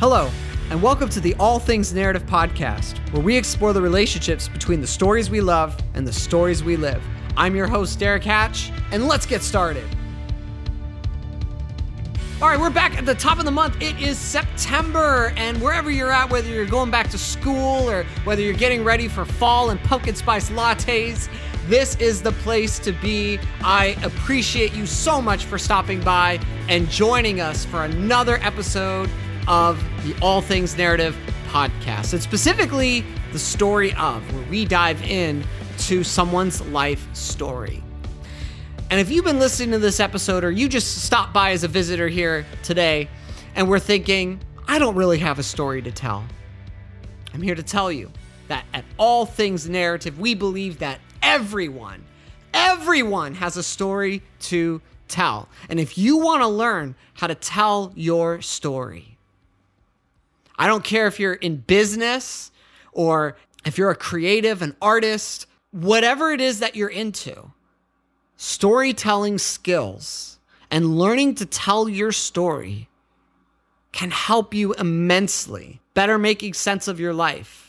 Hello, and welcome to the All Things Narrative podcast, where we explore the relationships between the stories we love and the stories we live. I'm your host, Derrick Hatch, and let's get started. All right, we're back at the top of the month. It is September, and wherever you're at, whether you're going back to school or whether you're getting ready for fall and pumpkin spice lattes, this is the place to be. I appreciate you so much for stopping by and joining us for another episode of the All Things Narrative podcast, and specifically the story of, where we dive in to someone's life story. And if you've been listening to this episode or you just stopped by as a visitor here today and we're thinking, I don't really have a story to tell, I'm here to tell you that at All Things Narrative, we believe that everyone, everyone has a story to tell. And if you want to learn how to tell your story, I don't care if you're in business or if you're a creative, an artist, whatever it is that you're into, storytelling skills and learning to tell your story can help you immensely better making sense of your life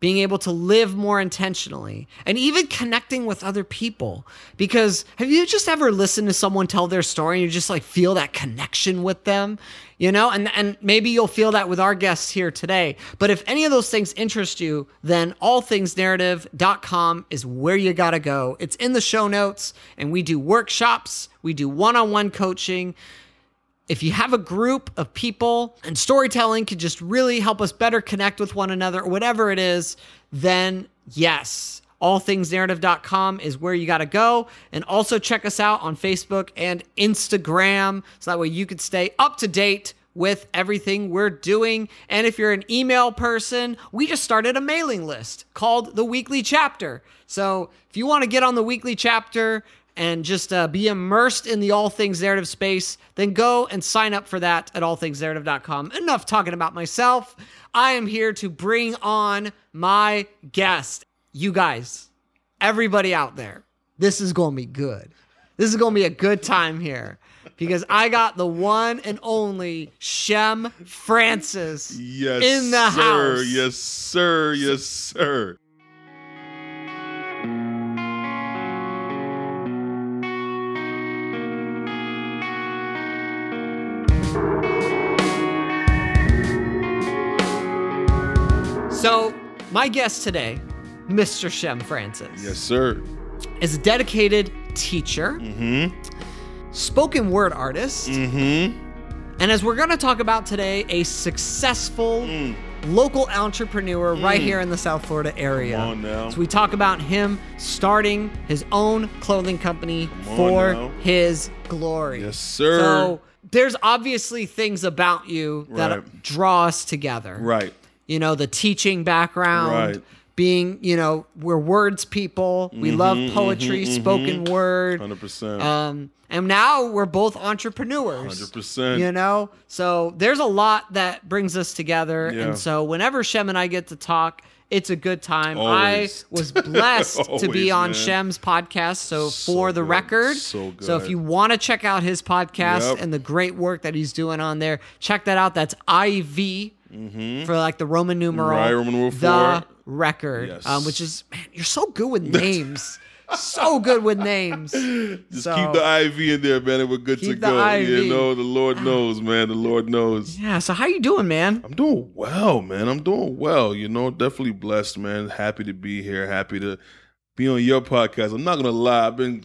being able to live more intentionally and even connecting with other people. Because have you just ever listened to someone tell their story and you just like feel that connection with them you know? And and maybe you'll feel that with our guests here today. But if any of those things interest you then allthingsnarrative.com is where you got to go. It's in the show notes and we do workshops. We do one-on-one coaching if you have a group of people and storytelling can just really help us better connect with one another or whatever it is, then yes, allthingsnarrative.com is where you got to go. And also check us out on Facebook and Instagram so that way you can stay up to date with everything we're doing. And if you're an email person, we just started a mailing list called the Weekly Chapter. So if you want to get on the Weekly Chapter, and just uh, be immersed in the all things narrative space, then go and sign up for that at allthingsnarrative.com. Enough talking about myself. I am here to bring on my guest. You guys, everybody out there, this is going to be good. This is going to be a good time here because I got the one and only Sheim Francis yes, in the sir. house. Yes, sir. Yes, sir. So, my guest today, Mr. Sheim Francis, Yes, sir. is a dedicated teacher, Mm-hmm. spoken word artist, Mm-hmm. and as we're going to talk about today, a successful Mm. local entrepreneur right here in the South Florida area. Come on now. So we talk about him starting his own clothing company IV His Glory. Yes, sir. So there's obviously things about you that Right. draw us together. Right. You know, the teaching background, Right. being, you know, we're words people. We love Mm-hmm, poetry, spoken word. Hundred percent. Um, and now we're both entrepreneurs. 100%. You know? So there's a lot that brings us together. Yeah. And so whenever Sheim and I get to talk, it's a good time. Always. I was blessed to be on man. Sheim's podcast. So, So for the good. record, So so if you want to check out his podcast Yep. and the great work that he's doing on there, check that out. That's IV for like the Roman numeral. Mm-hmm. Right, Roman numeral The four. record, Yes. um, which is man, you're so good with names. so good with names. Just so- keep the IV in there, man, and we're good to go. IV. You know, the Lord knows, man. The Lord knows. Yeah. So how you doing, man? I'm doing well, man. I'm doing well. You know, definitely blessed, man. Happy to be here. Happy to be on your podcast. I'm not gonna lie. I've been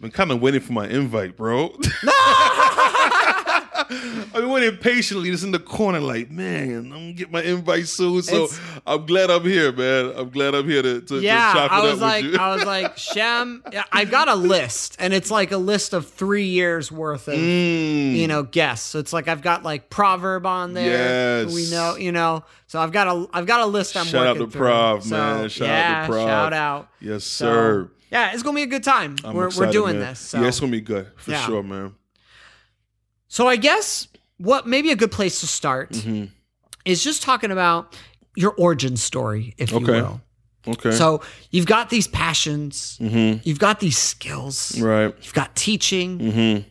been kind of waiting for my invite, bro. I've been waiting patiently, just in the corner, like, man, I'm gonna get my invite soon. So It's- I'm glad I'm here, man. I'm glad I'm here to, to, Yeah, to chop it I up was with like. I was like, Sheim. yeah, I got a list, and it's like a list of three years worth of Mm. you know guests. So it's like I've got like proverb on there. who We know, you know. So I've got a, I've got a list. I'm Shout out working to through. Prov, So, man. Shout out to yeah, Prov. Shout out. yes, So, sir. yeah, it's gonna be a good time. I'm we're we're doing man. this. So. Yeah, it's gonna be good for Yeah. sure, man. So I guess what maybe a good place to start Mm-hmm. is just talking about your origin story, if you Okay. will. Okay. So you've got these passions, mm-hmm. you've got these skills, Right. you've got teaching, Mm-hmm.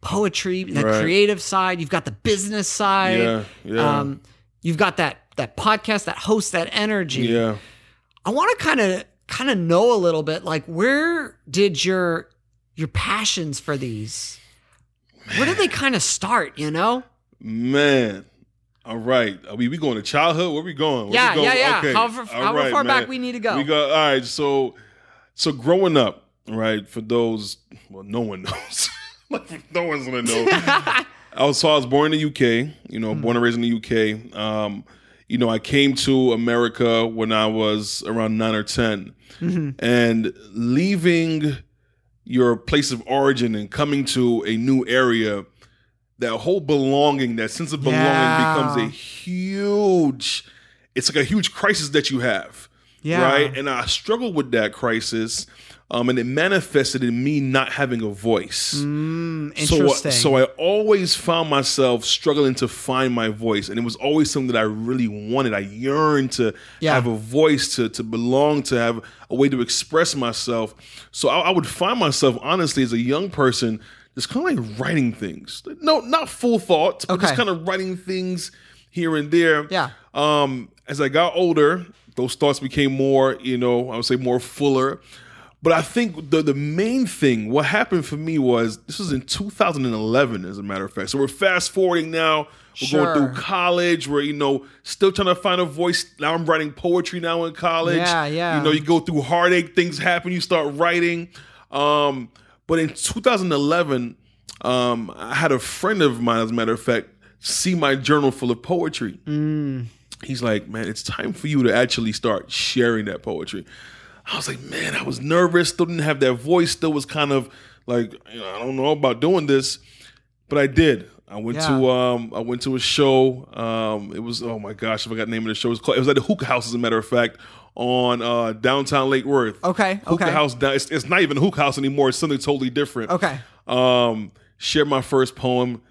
poetry, the Right. creative side, you've got the business side. Yeah. Yeah. Um, you've got that that podcast that hosts that energy. Yeah. I want to kind of kind of know a little bit like where did your your passions for these where did they kind of start, you know? Man. All right. Are we, we going to childhood? Where we going? Where Yeah, we going? yeah, yeah. Okay. However, however right, far man. back we need to go. We go. All right. So, so growing up, right? For those, well, no one knows. Like, no one's gonna know. I was so I was born in the UK. You know, born and raised in the UK. Um, you know, I came to America when I was around nine or 10 and leaving your place of origin and coming to a new area. That whole belonging, that sense of belonging, Yeah. becomes a huge. It's like a huge crisis that you have yeah. right? And I struggled with that crisis, um, and it manifested in me not having a voice. Mm, So, interesting. so I always found myself struggling to find my voice, and it was always something that I really wanted. I yearned to Yeah. have a voice, to to belong, to have a way to express myself. So I, I would find myself, honestly, as a young person, just kind of like writing things. No, not full thoughts, but just kind of writing things here and there. Yeah. Um, as I got older, those thoughts became more, you know, I would say more fuller. But I think the the main thing, what happened for me was this was in 2011, as a matter of fact. So we're fast forwarding now. We're Sure. going through college. We're you know still trying to find a voice. Now I'm writing poetry now in college. Yeah, yeah. You know, you go through heartache. Things happen. You start writing. Um, but in 2011, um, I had a friend of mine, as a matter of fact, see my journal full of poetry he's like, man, it's time for you to actually start sharing that poetry. I was like, man, I was nervous, still didn't have that voice, still was kind of like, you know, I don't know about doing this, but I did. I went Yeah. to um, I went to a show. Um, it was oh my gosh, I forgot the name of the show. It was, called, it was at the Hookah House, as a matter of fact, on uh, downtown Lake Worth. Okay, Hookah okay. House. down- It's, it's not even a Hookah House anymore. It's something totally different Okay. um, shared my first poem,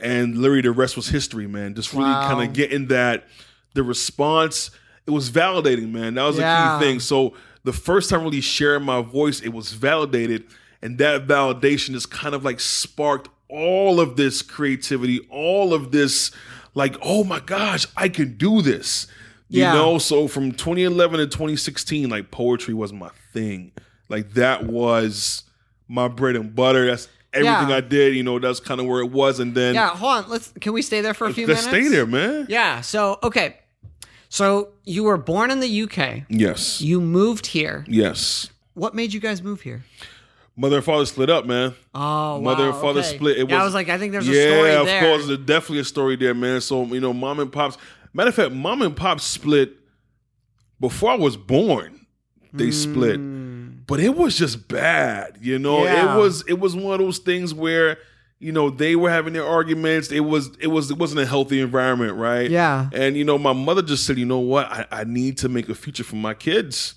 and literally the rest was history, man. Just really Wow. kind of getting that the response. It was validating, man. That was Yeah. a key thing. So the first time really sharing my voice, it was validated, and that validation just kind of like sparked all of this creativity, all of this, like, oh my gosh, I can do this. You Yeah. know, so from 2011 to 2016, like poetry was my thing. Like that was my bread and butter. That's everything Yeah. I did. You know, that's kind of where it was. And then Yeah, hold on. Let's can we stay there for a few let's minutes? stay there, man. Yeah. So okay. So you were born in the UK. Yes, You moved here. yes. What made you guys move here? Mother and father split up, man. Oh, Mother wow, and father okay. split. It yeah, I was- was like, I think there's a yeah, story of course. There's definitely a story there, man. So you know, mom and pops. Matter of fact, mom and pop split before I was born. They split, but it was just bad. You know, Hmm. Yeah. it was it was one of those things where you know they were having their arguments. It was it was it wasn't a healthy environment, right? Yeah. And you know, my mother just said, you know what, I, I need to make a future for my kids.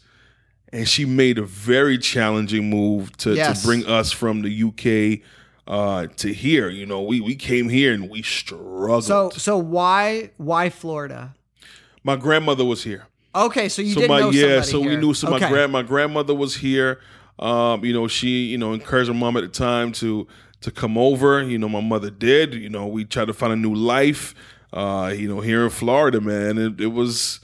And she made a very challenging move to, Yes. to bring us from the UK uh, to here. You know, we we came here and we struggled. So so why why Florida? my grandmother was here. Okay, so you so did my know yeah, so we knew. So my grand my grandmother was here. Um, you know, she you know encouraged my mom at the time to to come over. You know, my mother did. You know, we tried to find a new life. Uh, you know, here in Florida, man, it, it was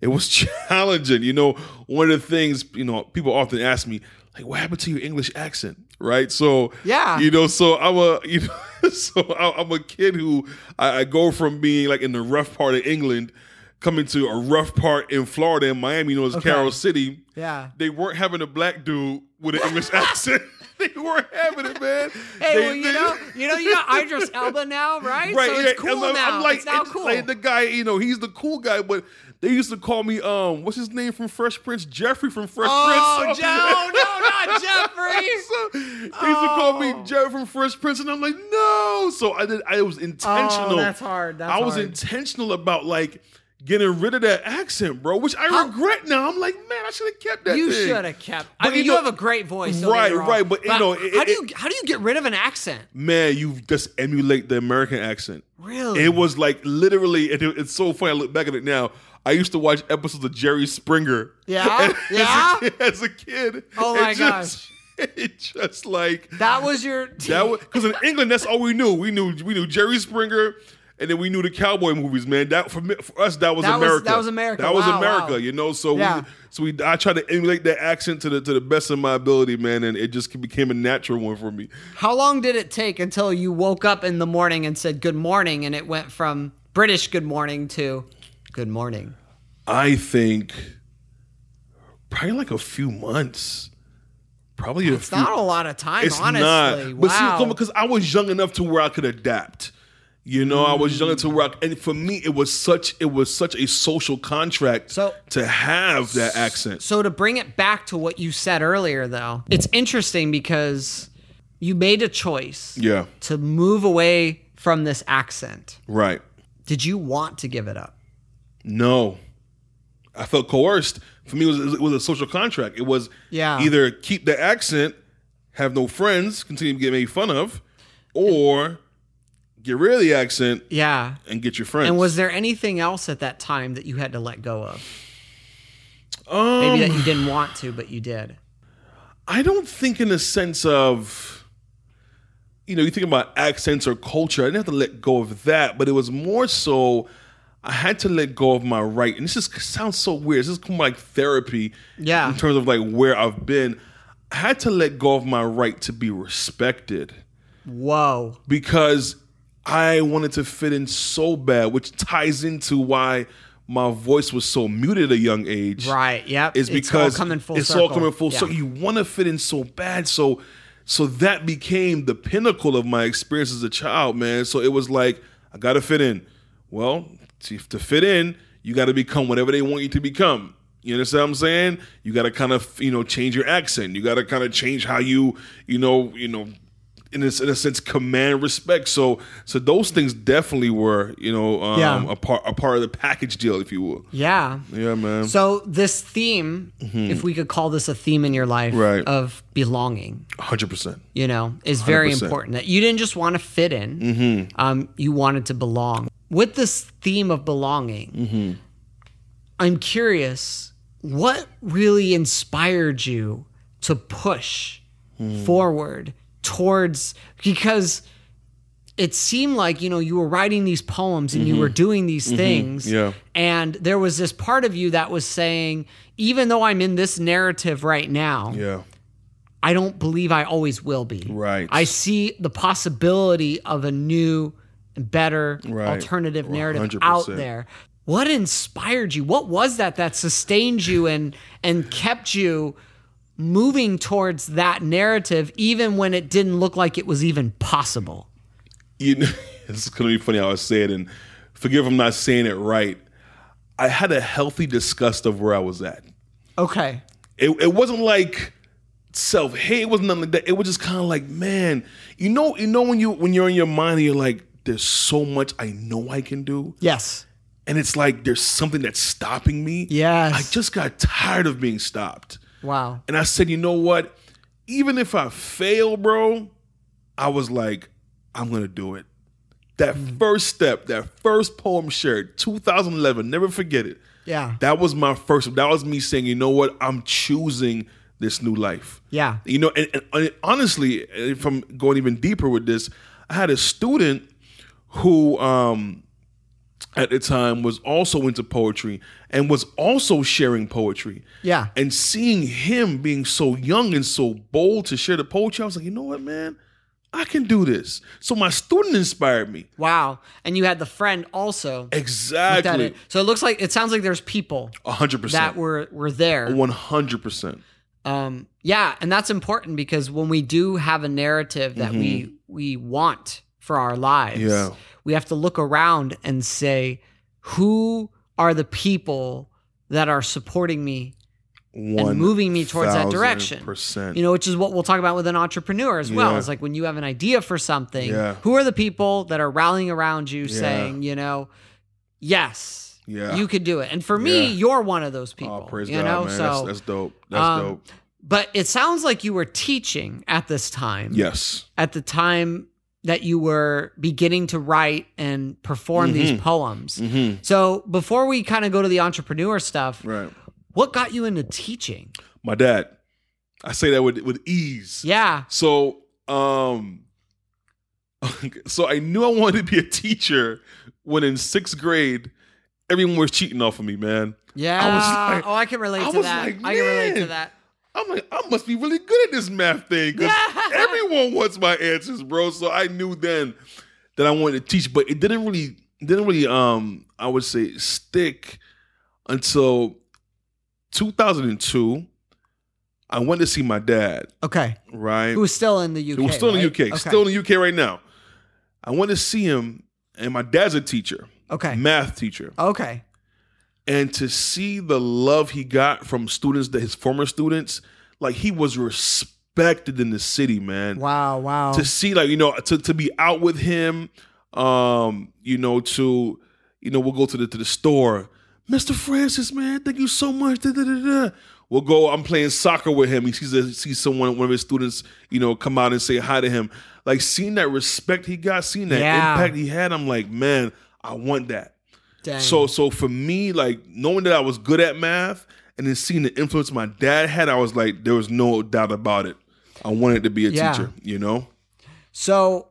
it was challenging. You know, one of the things you know people often ask me like, "What happened to your English accent?" Right? So Yeah. you know, so I'm a you know, so I'm a kid who I, I go from being like in the rough part of England. Coming to a rough part in Florida and Miami, you know, it's Okay. Carol City Yeah. they weren't having a black dude with an English accent. they weren't having it, man. Hey, They- well, you they- know, you know, you got Idris Elba now, right? Right, so yeah, it's cool I'm- now. I'm like, it's now cool. like the guy, you know, he's the cool guy, but they used to call me, um, what's his name from Fresh Prince? Geoffrey from Fresh oh, Prince. Joe, no, not Geoffrey. So, they used to call me Oh. Jerry from Fresh Prince, and I'm like, no. So I did. I was intentional. Oh, that's hard. That's I was hard. intentional about like getting rid of that accent, bro, which I How- regret now. I'm like, man, I should have kept that. You should have kept. I mean, you know- have a great voice, Right, right, but, you know, it- how do you how do you get rid of an accent? Man, you just emulate the American accent. Really? It was like literally, and it- it's so funny. I look back at it now. I used to watch episodes of Jerry Springer. Yeah? as a Yeah? kid- As a kid. Oh my just- It just like That was your. that was because in England that's all we knew. We knew we knew Jerry Springer, and then we knew the cowboy movies, man. That for, me, for us, that was That was- America. that was America. That was America. wow. You know, so Yeah. we, so we, I tried to emulate that accent to the to the best of my ability, man, and it just became a natural one for me. How long did it take until you woke up in the morning and said good morning and it went from British good morning to good morning? I think probably like a few months. Probably It's not a lot of time, it's honestly. not. But wow. see, because I was young enough to where I could adapt. You know, I was young enough to I, and for me, it was such it was such a social contract So- to have that accent. So to bring it back to what you said earlier though, it's interesting because you made a choice Yeah, to move away from this accent. right. Did you want to give it up? No, I felt coerced. For me, it was, it was a social contract. It was Yeah. either keep the accent, have no friends, continue to get made fun of, or get rid of the accent Yeah. and get your friends. And was there anything else at that time that you had to let go of? um, Maybe that you didn't want to, but you did. I don't think in the sense of, you know, you think about accents or culture. I didn't have to let go of that, but it was more so. I had to let go of my right, and this is sounds so weird. This is like therapy, Yeah. In terms of like where I've been, I had to let go of my right to be respected Whoa. because I wanted to fit in so bad, which ties into why my voice was so muted at a young age Right. Yep. is It's because all coming full it's circle. all coming full Yeah. circle. You want to fit in so bad, so so that became the pinnacle of my experience as a child, man. So it was like I got to fit in. Well, to, to fit in, you got to become whatever they want you to become. You understand what I'm saying? You got to kind of you know change your accent. You got to kind of change how you you know you know in a, in a sense command respect. So so those things definitely were you know um, Yeah. a part a part of the package deal, if you will. Yeah. Yeah, man. So this theme, if we could call this a theme in your life Mm-hmm. Right. of belonging, Hundred percent. you know, is very 100%. important. That you didn't just want to fit in, Mm-hmm. um, you wanted to belong. With this theme of belonging, Mm-hmm. I'm curious, what really inspired you to push Hmm. forward towards because it seemed like you know you were writing these poems and you were doing these things Mm-hmm. Yeah. and there was this part of you that was saying even though i'm in this narrative right now Yeah. I don't believe I always will be. Right. I see the possibility of a new, better Right. alternative narrative 100%. out there. What inspired you? What was that that sustained you and and kept you moving towards that narrative even when it didn't look like it was even possible? you know, this is gonna be funny how I say it, and forgive if I'm not saying it right. I had a healthy disgust of where I was at. Okay. It, it wasn't like self hate. It wasn't nothing like that. It was just kind of like, man, you know, you know when you when you're in your mind, and you're like, there's so much I know I can do, Yes. and it's like there's something that's stopping me. Yes. I just got tired of being stopped. Wow. And I said, you know what? Even if I fail, bro, I was like, I'm gonna do it. That Mm. first step, that first poem shared, 2011, never forget it. Yeah. That was my first. That was me saying, you know what? I'm choosing this new life. Yeah. You know, and, and- and honestly, if I'm going even deeper with this, I had a student who, um, at the time, was also into poetry and was also sharing poetry. Yeah. And seeing him being so young and so bold to share the poetry, I was like, you know what, man? I can do this. So my student inspired me. Wow. And you had the friend also. Exactly. So it looks like it sounds like there's people A hundred that were were there. One hundred percent. Um, yeah, and that's important because when we do have a narrative that we we want for our lives, Mm-hmm. Yeah. We have to look around and say, who are the people that are supporting me and moving me towards that direction? Percent. You know, which is what we'll talk about with an entrepreneur as well. Yeah. It's like when you have an idea for something, Yeah. who are the people that are rallying around you saying, you know, yes, Yeah. you could do it. And for me, Yeah. you're one of those people. Oh, praise you God, know, man. so that's, that's dope. That's um, dope. but it sounds like you were teaching at this time. Yes. At the time that you were beginning to write and perform Mm-hmm. these poems. So before we kind of go to the entrepreneur stuff, Right. what got you into teaching? My dad. I say that with with ease. Yeah. So, um, so I knew I wanted to be a teacher when in sixth grade, everyone was cheating off of me, man. Yeah. I was like- oh, I can relate I to was that. like, I can relate to that. I'm like, I must be really good at this math thing because everyone wants my answers, bro. So I knew then that I wanted to teach, but it didn't really, didn't really, um, I would say, stick until 2002. I went to see my dad, Okay. right? Who's still in the UK? We're still in the UK, Okay. still in the UK right now. I went to see him, and my dad's a teacher, Okay. math teacher, Okay. And to see the love he got from students that his former students, like he was respected in the city, man. Wow. Wow. To see, like you know, to to be out with him, um, you know, to you know, we'll go to the to the store, Mr. Francis, man, thank you so much. Da, da, da. We'll go. I'm playing soccer with him. He sees a, sees someone, one of his students, you know, come out and say hi to him. Like seeing that respect he got, seeing that Yeah. impact he had. I'm like, man, I want that. Dang. So so for me, like knowing that I was good at math and then seeing the influence my dad had, I was like, there was no doubt about it. I wanted to be a Yeah. teacher, you know? So,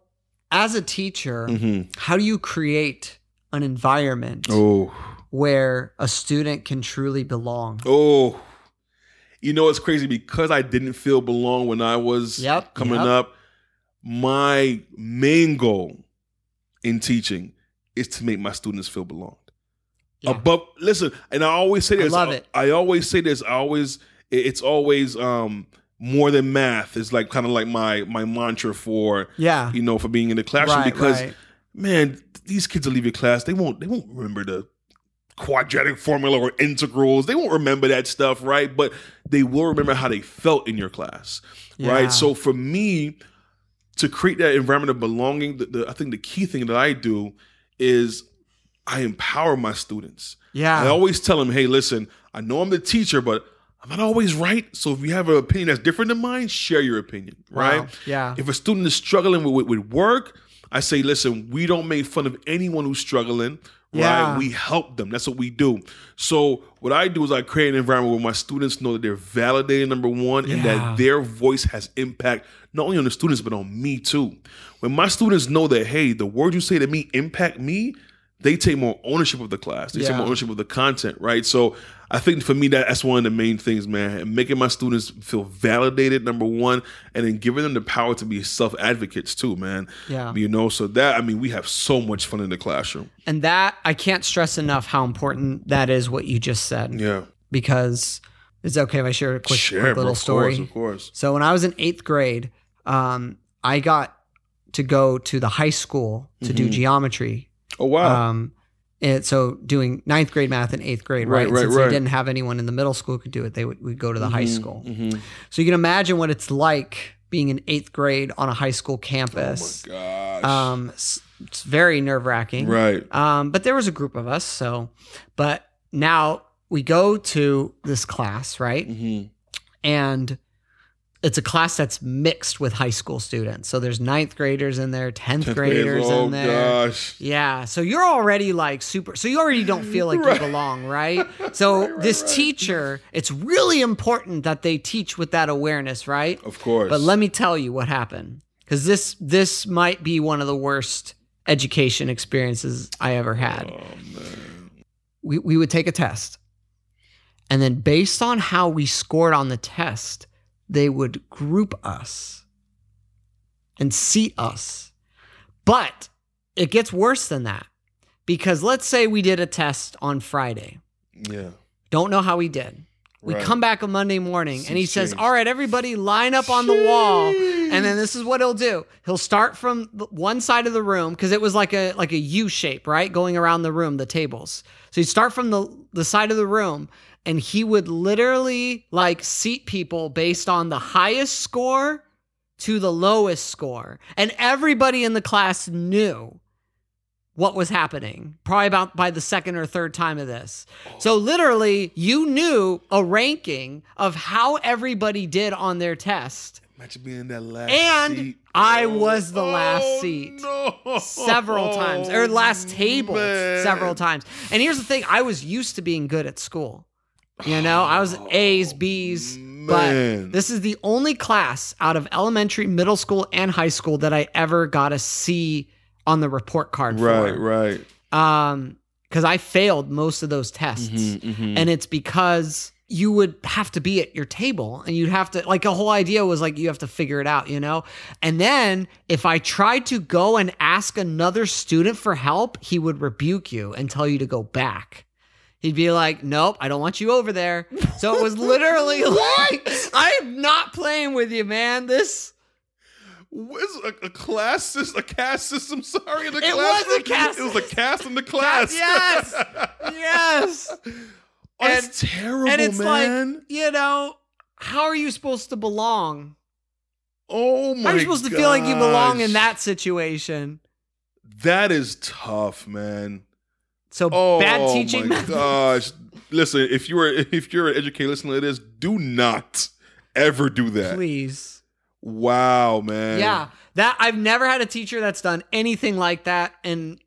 as a teacher, Mm-hmm. how do you create an environment Oh, where a student can truly belong? oh. You know, it's crazy because I didn't feel belong when I was Yep, coming yep. up. My main goal in teaching is to make my students feel belonged. Yeah. above listen and i always say I this love it. i always say this i always it's always um more than math is like kind of like my my mantra for Yeah. you know for being in the classroom Right, because right. man these kids will leave your class they won't they won't remember the quadratic formula or integrals they won't remember that stuff right but they will remember how they felt in your class Yeah. right so for me to create that environment of belonging the, the, i think the key thing that i do is i empower my students Yeah. I always tell them, hey, listen, I know I'm the teacher, but I'm not always right. So if you have an opinion that's different than mine, share your opinion, right? Wow. Yeah. If a student is struggling with, with, with work, I say, listen, we don't make fun of anyone who's struggling, Yeah. right? We help them. That's what we do. So what I do is I create an environment where my students know that they're validated, number one, and Yeah. that their voice has impact not only on the students, but on me too. When my students know that, hey, the words you say to me impact me, they take more ownership of the class. They take more ownership of the content, right? So I think for me that that's one of the main things, man. And making my students feel validated, number one, and then giving them the power to be self advocates too, man. Yeah. You know, so that I mean, we have so much fun in the classroom. And that, I can't stress enough how important that is what you just said. Yeah. Because it's okay if I share a quick, Share, quick little of story. course, of course. So when I was in eighth grade, um, I got to go to the high school to do Mhm. geometry. Oh wow. Um, and so doing ninth grade math in eighth grade, right? Right, right, Since right. they didn't have anyone in the middle school who could do it, they would we'd go to the high school. Mhm. So you can imagine what it's like being in eighth grade on a high school Oh campus. my gosh. um, s- it's very nerve wracking. right. Um, but there was a group of us. So, but now we go to this class, right? hmm And it's a class that's mixed with high school students. So there's ninth graders in there, 10th, graders oh in there. gosh. Yeah. So you're already like super. So you already don't feel like Right. you belong, right? So Right, right, this teacher, it's really important that they teach with that awareness, right? Of course. But let me tell you what happened. Because this this might be one of the worst education experiences I ever had. Oh man. We we would take a test. And then based on how we scored on the test, they would group us and seat us. But it gets worse than that. Because let's say we did a test on Friday. Yeah. Don't know how we did. We Right. come back on Monday morning and he says. All right, everybody line up on the wall. And then this is what he'll do. He'll start from one side of the room because it was like a like a U shape, right? Going around the room, the tables. So he'd start from the the side of the room and he would literally like seat people based on the highest score to the lowest score. And everybody in the class knew what was happening probably about by the second or third time of this. So literally you knew a ranking of how everybody did on their test. Imagine being that last And seat. I oh, was the last Oh, seat. No. several times or last table oh, man. several times. And here's the thing, I was used to being good at school. You know, I was A's, B's, Man. But this is the only class out of elementary, middle school, and high school that I ever got a C on the report card right, for. right. Um, because I failed most of those tests, Mm-hmm, and it's because you would have to be at your table and you'd have to like the whole idea was like you have to figure it out you know and then if i tried to go and ask another student for help he would rebuke you and tell you to go back he'd be like nope i don't want you over there so it was literally like i'm not playing with you man this Was a, a class system, a caste system? Sorry, in the It class. was a caste It was a caste in the class. yes yes Oh, that's terrible, and it's man. like you know how are you supposed to belong oh my! How are you supposed to feel like you belong in that situation? That is tough, man. So Oh bad teaching Oh my gosh! Listen, if you are if you're an educator listening to this, do not ever do that. Please. Wow, man. Yeah. That I've never had a teacher that's done anything like that. And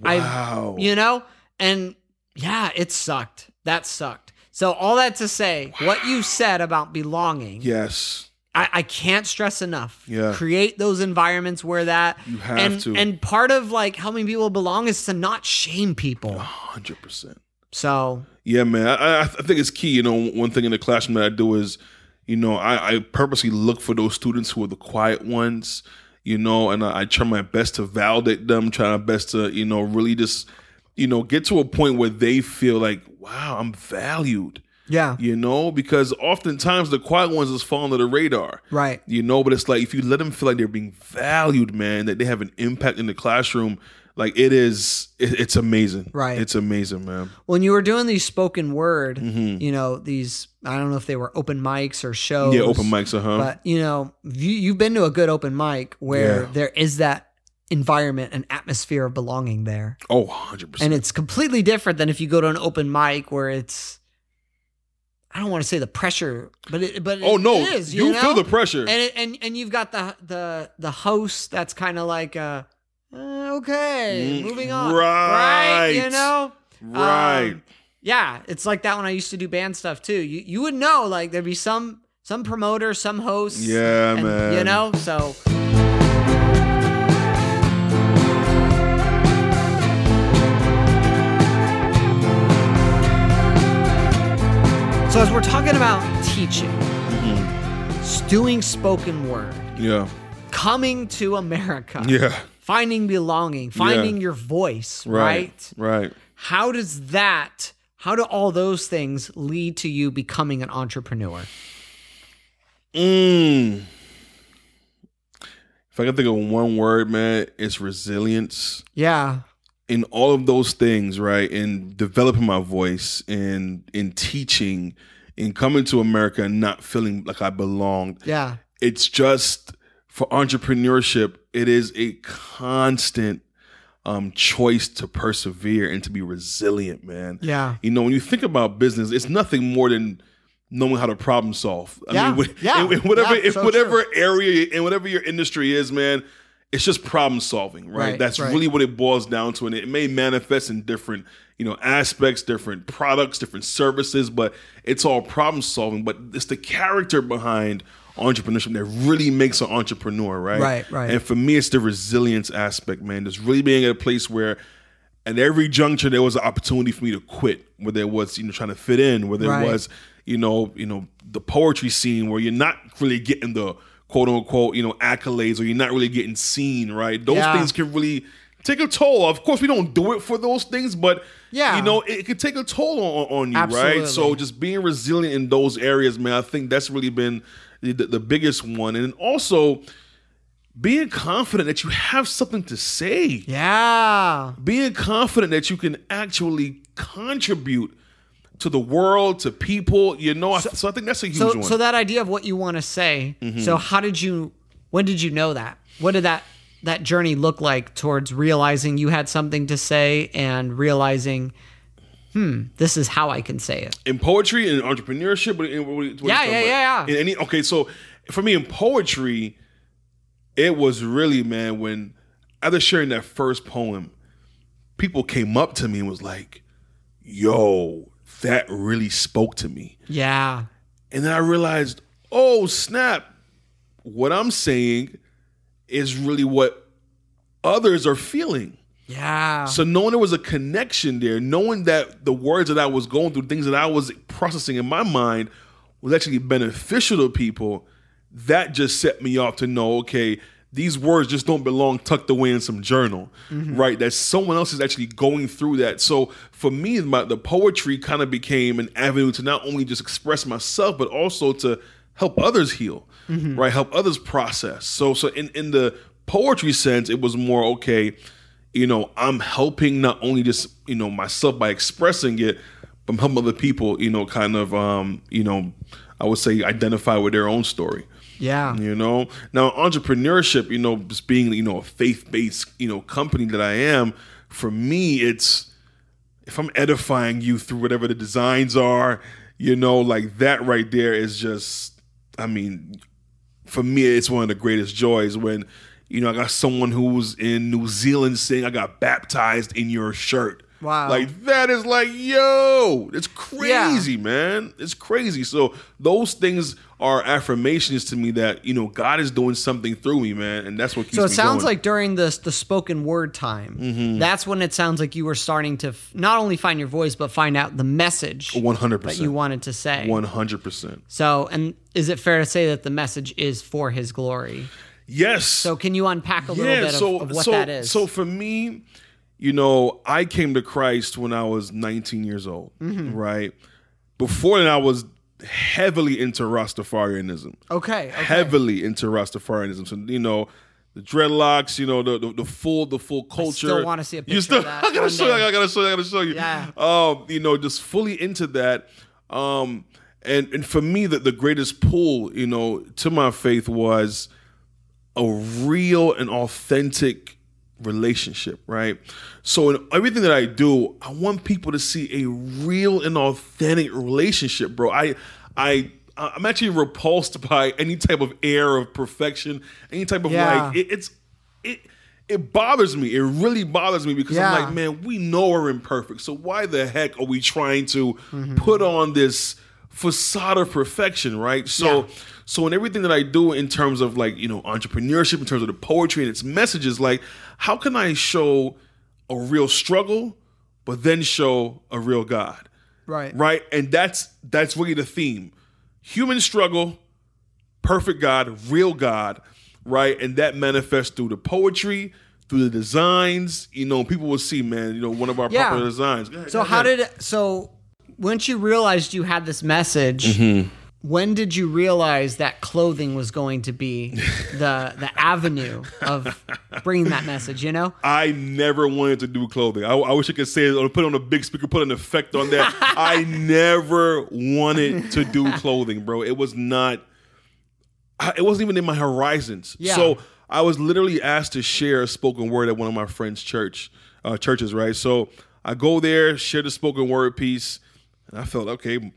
Wow. you know, and yeah, it sucked. That sucked. So all that to say, what you said about belonging, yes, I, I can't stress enough. Yeah. Create those environments where that you have and to. and part of like helping people belong is to not shame people. hundred percent. So Yeah, man. I, I think it's key. You know, one thing in the classroom that I do is, you know, I, I purposely look for those students who are the quiet ones. You know, and I, I try my best to validate them. Try my best to, you know, really just, you know, get to a point where they feel like, wow, I'm valued. Yeah. You know, because oftentimes the quiet ones just fall under the radar. Right. You know, but it's like if you let them feel like they're being valued, man, that they have an impact in the classroom, like it is, it, it's amazing. Right. It's amazing, man. when you were doing these spoken word, Mhm. you know, these I don't know if they were open mics or shows. Yeah, open mics, uh huh. But you know, you, you've been to a good open mic where Yeah. there is that environment and atmosphere of belonging there. Oh, 100%. And it's completely different than if you go to an open mic where it's I don't want to say the pressure, but it but oh, it- no. it is, you, you know? feel the pressure. and it, and and you've got the the the host that's kind of like uh, uh, okay, Mm, moving on. right. You know? right. Um, yeah, it's like that when I used to do band stuff too. You you would know like there'd be some some promoter, some host. yeah, and, man. You know, so So as we're talking about teaching, Mhm. doing spoken word, Yeah. coming to America, Yeah. finding belonging, finding your voice, Right. right? Right. How does that, how do all those things lead to you becoming an entrepreneur? Mm. If I can think of one word, man, it's resilience. Yeah. In all of those things, right? In developing my voice, in in teaching, in coming to America and not feeling like I belonged. Yeah. It's just for entrepreneurship, it is a constant um, choice to persevere and to be resilient, man. Yeah. You know, when you think about business, it's nothing more than knowing how to problem solve. I Yeah, mean, yeah, in, in whatever yeah, in so whatever area in whatever your industry is, man, it's just problem solving, right? Right, That's right. really what it boils down to, and it may manifest in different, you know, aspects, different products, different services, but it's all problem solving. But it's the character behind entrepreneurship that really makes an entrepreneur, right? Right, right. And for me, it's the resilience aspect, man. Just really being at a place where at every juncture there was an opportunity for me to quit, whether it was, you know, trying to fit in, whether Right. it was, you know, you know, the poetry scene where you're not really getting the quote unquote, you know, accolades or you're not really getting seen, right? Those Yeah. things can really take a toll. Of course, we don't do it for those things, but Yeah. you know, it, could take a toll on, on you, Absolutely. right? So just being resilient in those areas, man, I think that's really been the, the biggest one. And also being confident that you have something to say Yeah. being confident that you can actually contribute to the world, to people, you know. So, so I think that's a huge So one. so that idea of what you want to say. Mm-hmm. So how did you when did you know that? What did that that journey look like towards realizing you had something to say and realizing hmm, this is how I can say it. in poetry and entrepreneurship, but in, what, Yeah, yeah, yeah, yeah. In any okay, so for me in poetry, it was really man when after sharing that first poem, people came up to me and was like, "Yo, that really spoke to me." Yeah. And then I realized, oh snap, what I'm saying is really what others are feeling. Yeah. So knowing there was a connection there, knowing that the words that I was going through, things that I was processing in my mind was actually beneficial to people, that just set me off to know, okay, these words just don't belong tucked away in some journal, right? That someone else is actually going through that. So for me, my, the poetry kind of became an avenue to not only just express myself, but also to help others heal, right? Help others process. So so in in the poetry sense, it was more okay. You know, I'm helping not only just you know myself by expressing it, but I'm helping other people. You know, kind of um, you know, I would say identify with their own story. Yeah. You know, now entrepreneurship, you know, just being you know a faith based you know company that I am, for me, it's if I'm edifying you through whatever the designs are, you know, like that right there is just, I mean, for me, it's one of the greatest joys when, you know, I got someone who's in New Zealand saying I got baptized in your shirt. Wow. Like that is like, yo, it's crazy, man. It's crazy. So those things are affirmations to me that, you know, God is doing something through me, man. And that's what keeps So it sounds going. like during the the spoken word time, Mm-hmm. that's when it sounds like you were starting to f- not only find your voice but find out the message 100%. that you wanted to say. 100%. So, and is it fair to say that the message is for His glory? Yes. So, can you unpack a little bit of, of what so, that is? So for me, you know, I came to Christ when I was 19 years old, Mm-hmm. right? Before then, I was heavily into Rastafarianism, okay, okay. heavily into Rastafarianism. So you know, the dreadlocks, you know, the the, the full the full culture. still wanna see a picture You still, of that I gotta show you. I gotta show you. I gotta show you. Yeah. Um, you know, just fully into that. Um, and and for me, the the greatest pull, you know, to my faith was a real and authentic relationship, right? So in everything that I do, I want people to see a real and authentic relationship, bro. I I I'm actually repulsed by any type of air of perfection, any type of Yeah. like it, it's it it bothers me. It really bothers me because Yeah. I'm like, man, we know we're imperfect. So why the heck are we trying to mm-hmm. put on this facade of perfection, right? So Yeah. so in everything that I do in terms of like, you know, entrepreneurship, in terms of the poetry and its messages, like how can I show a real struggle, but then show a real God? right, Right? And that's that's really the theme. Human struggle, perfect God, real God, right? And that manifests through the poetry, through the designs. You know, people will see, man, you know, one of our Yeah. popular designs. Ahead, So how ahead. did so once you realized you had this message, Mm-hmm. When did you realize that clothing was going to be the the avenue of bringing that message? You know, I never wanted to do clothing. I, I wish I could say it or put on a big speaker, put an effect on that. I never wanted to do clothing, bro. It was not. It wasn't even in my horizons. Yeah. So I was literally asked to share a spoken word at one of my friends' church uh, churches. Right. So I go there, share the spoken word piece, and I felt okay.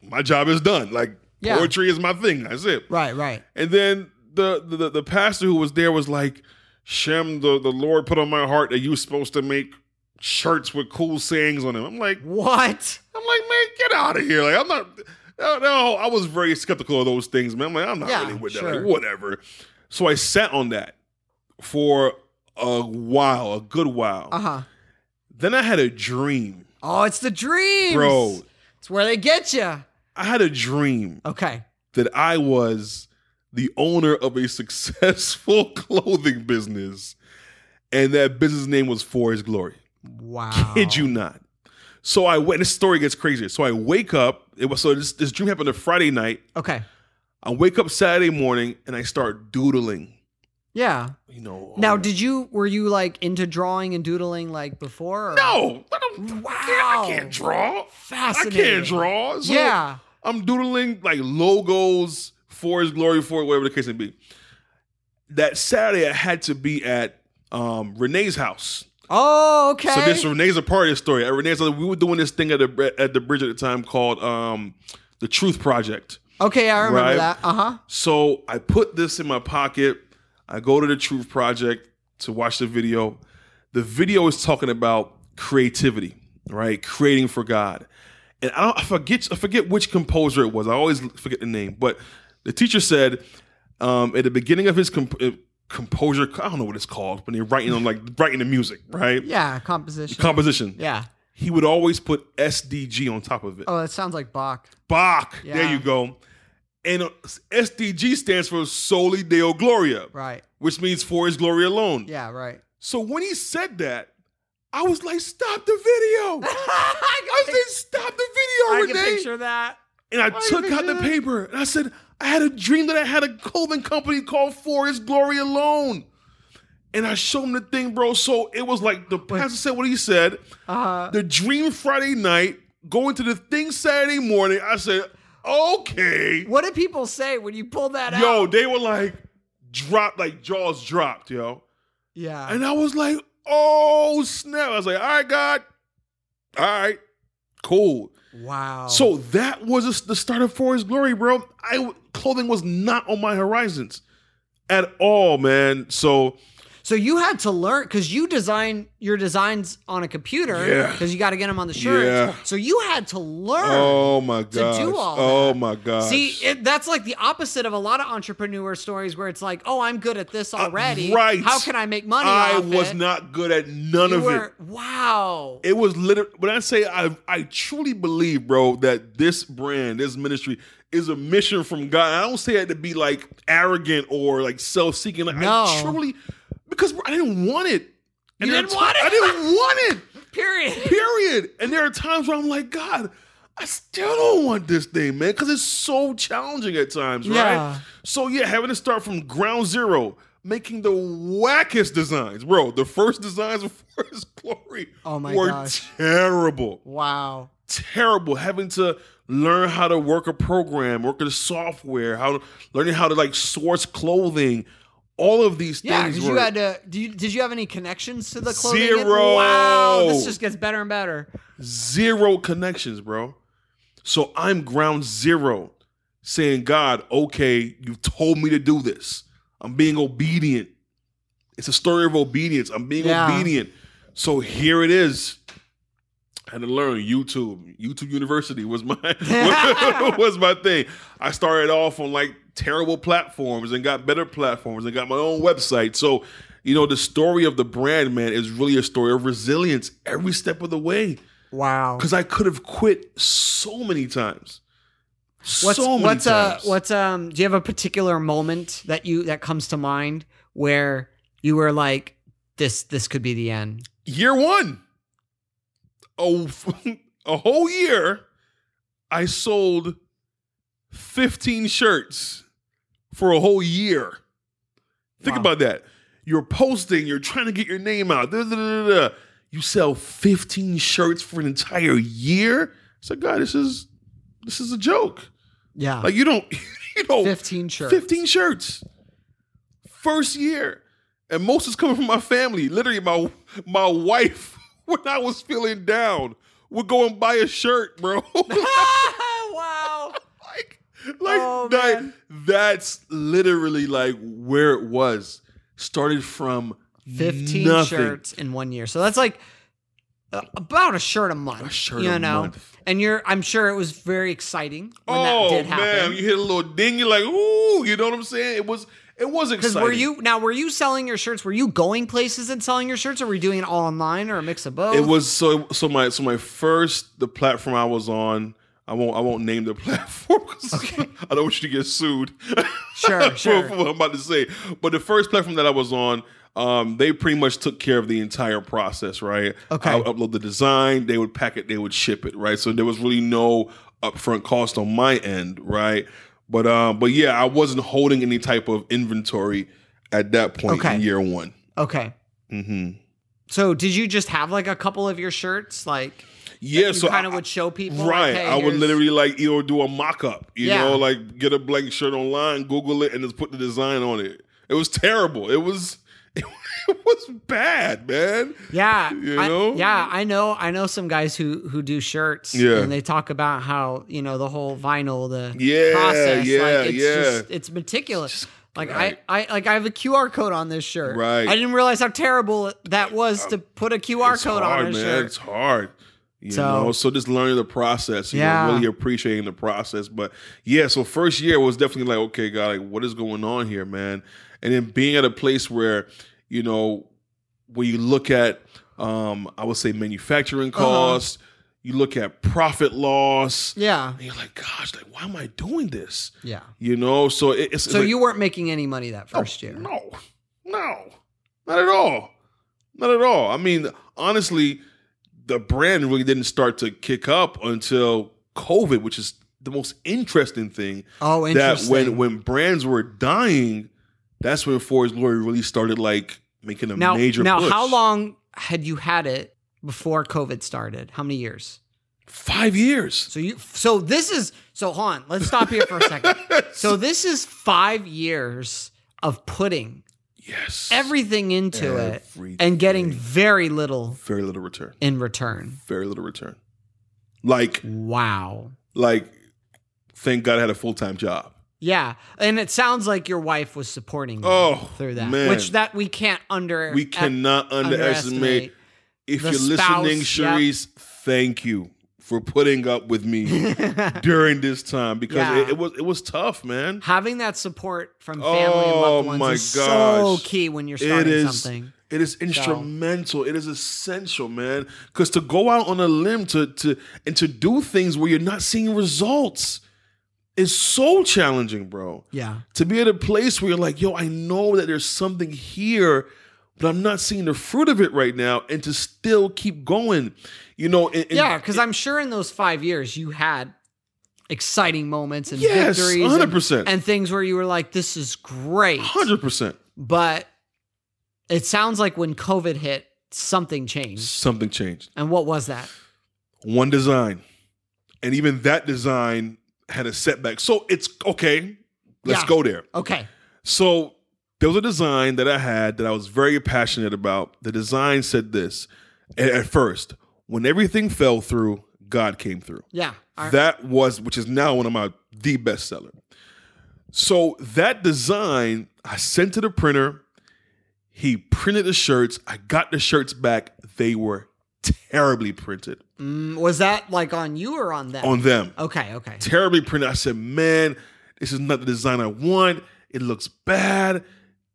My job is done. Like Yeah. poetry is my thing. That's it. right, right. And then the the, the pastor who was there was like, Sheim, the, the Lord put on my heart that you were supposed to make shirts with cool sayings on them. I'm like, What? I'm like, man, get out of here. Like, I'm not no, no, I was very skeptical of those things, man. I'm like, I'm not Yeah, really with that. Like, whatever. So I sat on that for a while, a good while. Uh huh. Then I had a dream, Oh, it's the dreams, bro. It's where they get you. I had a dream Okay. that I was the owner of a successful clothing business, and that business name was For His Glory. Wow. Kid you not. So I went. This story gets crazier. So I wake up. It was so this, this dream happened a Friday night. Okay. I wake up Saturday morning and I start doodling. Yeah. You know. Now, um, did you were you like into drawing and doodling like before? Or? no, I don't. Wow. I can't draw. Fascinating. I can't draw. So Yeah. I'm doodling like logos for His Glory, for it, whatever the case may be. That Saturday, I had to be at um, Renee's house. Oh, okay. So this Renee's a part of this story. At Renee's, we were doing this thing at the at the bridge at the time called um, the Truth Project. okay, I remember Right. that. Uh huh. So I put this in my pocket. I go to the Truth Project to watch the video. The video is talking about creativity, right? Creating for God. and I don't I forget I forget which composer it was. I always forget the name, but the teacher said um, at the beginning of his comp- uh, composure, I don't know what it's called, but when they're writing on like writing the music, right? Yeah, composition. Composition. yeah. He would always put SDG on top of it. Oh, that sounds like Bach. Bach. There you go. And uh, SDG stands for Soli Deo Gloria, Right. which means for His glory alone. Yeah, right. So when he said that, I was like, "Stop the video!" I I said, "Stop the video, can Renee!" picture that. And I I took out the that. paper and I said, I had a dream that I had a clothing company called For His Glory Alone. And I showed him the thing, bro. So it was like the pastor said what he said. Uh, The dream Friday night, going to the thing Saturday morning. I said, okay. what did people say when you pulled that out? Yo, they were like, dropped, like jaws dropped, yo. Yeah. And I was like, oh, snap. I was like, all right, God. All right, cool. wow. So that was the start of For His Glory, bro. I clothing was not on my horizons at all, man. So So you had to learn because you design your designs on a computer Yeah. because you got to get them on the shirts. Yeah. So you had to learn. oh my god! to do all oh that. my god. See, it, that's like the opposite of a lot of entrepreneur stories where it's like, oh, I'm good at this already. Uh, right. How can I make money I off was it? not good at none You of were, it. Wow. It was literally when I say I I truly believe, bro, that this brand, this ministry is a mission from God. I don't say that to be like arrogant or like self-seeking. Like No. I truly because I didn't want it. You didn't ti- want it? I didn't want it. Period. Period. And there are times where I'm like, God, I still don't want this thing, man, because it's so challenging at times, right? Yeah. So yeah, having to start from ground zero, making the wackest designs, bro. The first designs of For His Glory Oh my were gosh. terrible, Wow. terrible. Having to learn how to work a program, work the software, how to, learning how to like source clothing. All of these Yeah, things were you had to. You, did you have any connections to the clothing? Zero. Wow, this just gets better and better. zero connections, bro. So I'm ground zero saying, God, okay, you've told me to do this. I'm being obedient. It's a story of obedience. I'm being Yeah. obedient. So here it is. I had to learn YouTube. YouTube University was my was my thing. I started off on like terrible platforms and got better platforms and got my own website. So, you know, the story of the brand, man, is really a story of resilience every step of the way Wow. because I could have quit so many times. What's so many what's uh times. what's um? Do you have a particular moment that you that comes to mind where you were like, this this could be the end? year one? Oh, a whole year, I sold fifteen shirts for a whole year. Think Wow. about that. You're posting. You're trying to get your name out. da, da, da. You sell fifteen shirts for an entire year. It's like, God, this is this is a joke. Yeah, Like you don't, you know, fifteen shirts. 15 shirts. First year. And most is coming from my family. Literally, my my wife, when I was feeling down, would go and buy a shirt, bro. wow. like, like Oh, that, that's literally like where it was. Started from 15 nothing. shirts in one year. So that's like about a shirt a month. A shirt you a know? month. And you're I'm sure it was very exciting when oh that did happen. man, you hit a little ding, you're like, ooh, you know what I'm saying? It was it was exciting. Because were you now were you selling your shirts? Were you going places and selling your shirts, or were you doing it all online or a mix of both? It was so so my so my first the platform I was on. I won't I won't name the platform. 'cause I don't want you to get sued. Sure, sure. for what I'm about to say. But the first platform that I was on, um, they pretty much took care of the entire process. Right. Okay. I would upload the design. They would pack it. They would ship it. Right. So there was really no upfront cost on my end. Right. But um, but yeah, I wasn't holding any type of inventory at that point Okay. in year one. okay. hmm So did you just have like a couple of your shirts, like Yeah. you so kind of would show people, like, Right. hey, I would here's- literally like either do a mock up, you Yeah. know, like get a blank shirt online, Google it, and just put the design on it. It was terrible. It was it was bad, man. Yeah, You I- know? yeah, I know. I know some guys who who do shirts. Yeah. and they talk about how you know the whole vinyl, the Yeah, process. yeah, like, it's yeah. Just, it's meticulous. Like right. I, I, like I have a QR code on this shirt. Right. I didn't realize how terrible that was to uh, put a QR It's code hard, on a man. shirt. It's hard. You So- know, so just learning the process, you Yeah. know, really appreciating the process. But yeah, so first year was definitely like, okay, God, like, what is going on here, man? And then being at a place where, you know, when you look at, um, I would say manufacturing Uh-huh. costs, you look at profit loss, Yeah. and you're like, gosh, like, why am I doing this? Yeah. You know, so it, it's So it's like- you weren't making any money that first year. no, no, not at all. Not at all. I mean, honestly, the brand really didn't start to kick up until COVID, which is the most interesting thing. Oh, interesting. That when when brands were dying, that's when For His Glory really started like making a now, major now, push. how long had you had it before COVID started? How many years? Five years. So you, so this is, so hold on, let's stop here for a second. So this is five years of putting Yes. everything into it and getting very little very little return. in return. Very little return. Like Wow. like, thank God I had a full time job. Yeah, and it sounds like your wife was supporting you Oh, through that, man. which that we can't under We cannot underestimate underestimate. if The you're spouse, listening, yep. Cherise, thank you for putting up with me during this time because Yeah. it, it was it was tough, man. Having that support from family and Oh, loved ones my is so key when you're starting is something. it is instrumental. It is essential, man. Because to go out on a limb to to and to do things where you're not seeing results is so challenging, bro. Yeah, To be at a place where you're like, yo, I know that there's something here, but I'm not seeing the fruit of it right now, and to still keep going, you know. and- and- yeah, because I'm sure in those five years you had exciting moments and Yes, victories, 100%. and, and things where you were like, "This is great," hundred percent. but it sounds like when COVID hit, something changed. Something changed. And what was that? One design, and even that design had a setback. So it's okay. Let's Yeah. go there. Okay, So there was a design that I had that I was very passionate about. The design said this at, first: when everything fell through, God came through. yeah, right. That was, which is now one of my the bestseller. So that design, I sent to the printer. He printed the shirts. I got the shirts back. They were terribly printed Mm, was that like on you or on them? on them. okay, okay. Terribly printed. I said, man, this is not the design I want. It looks bad.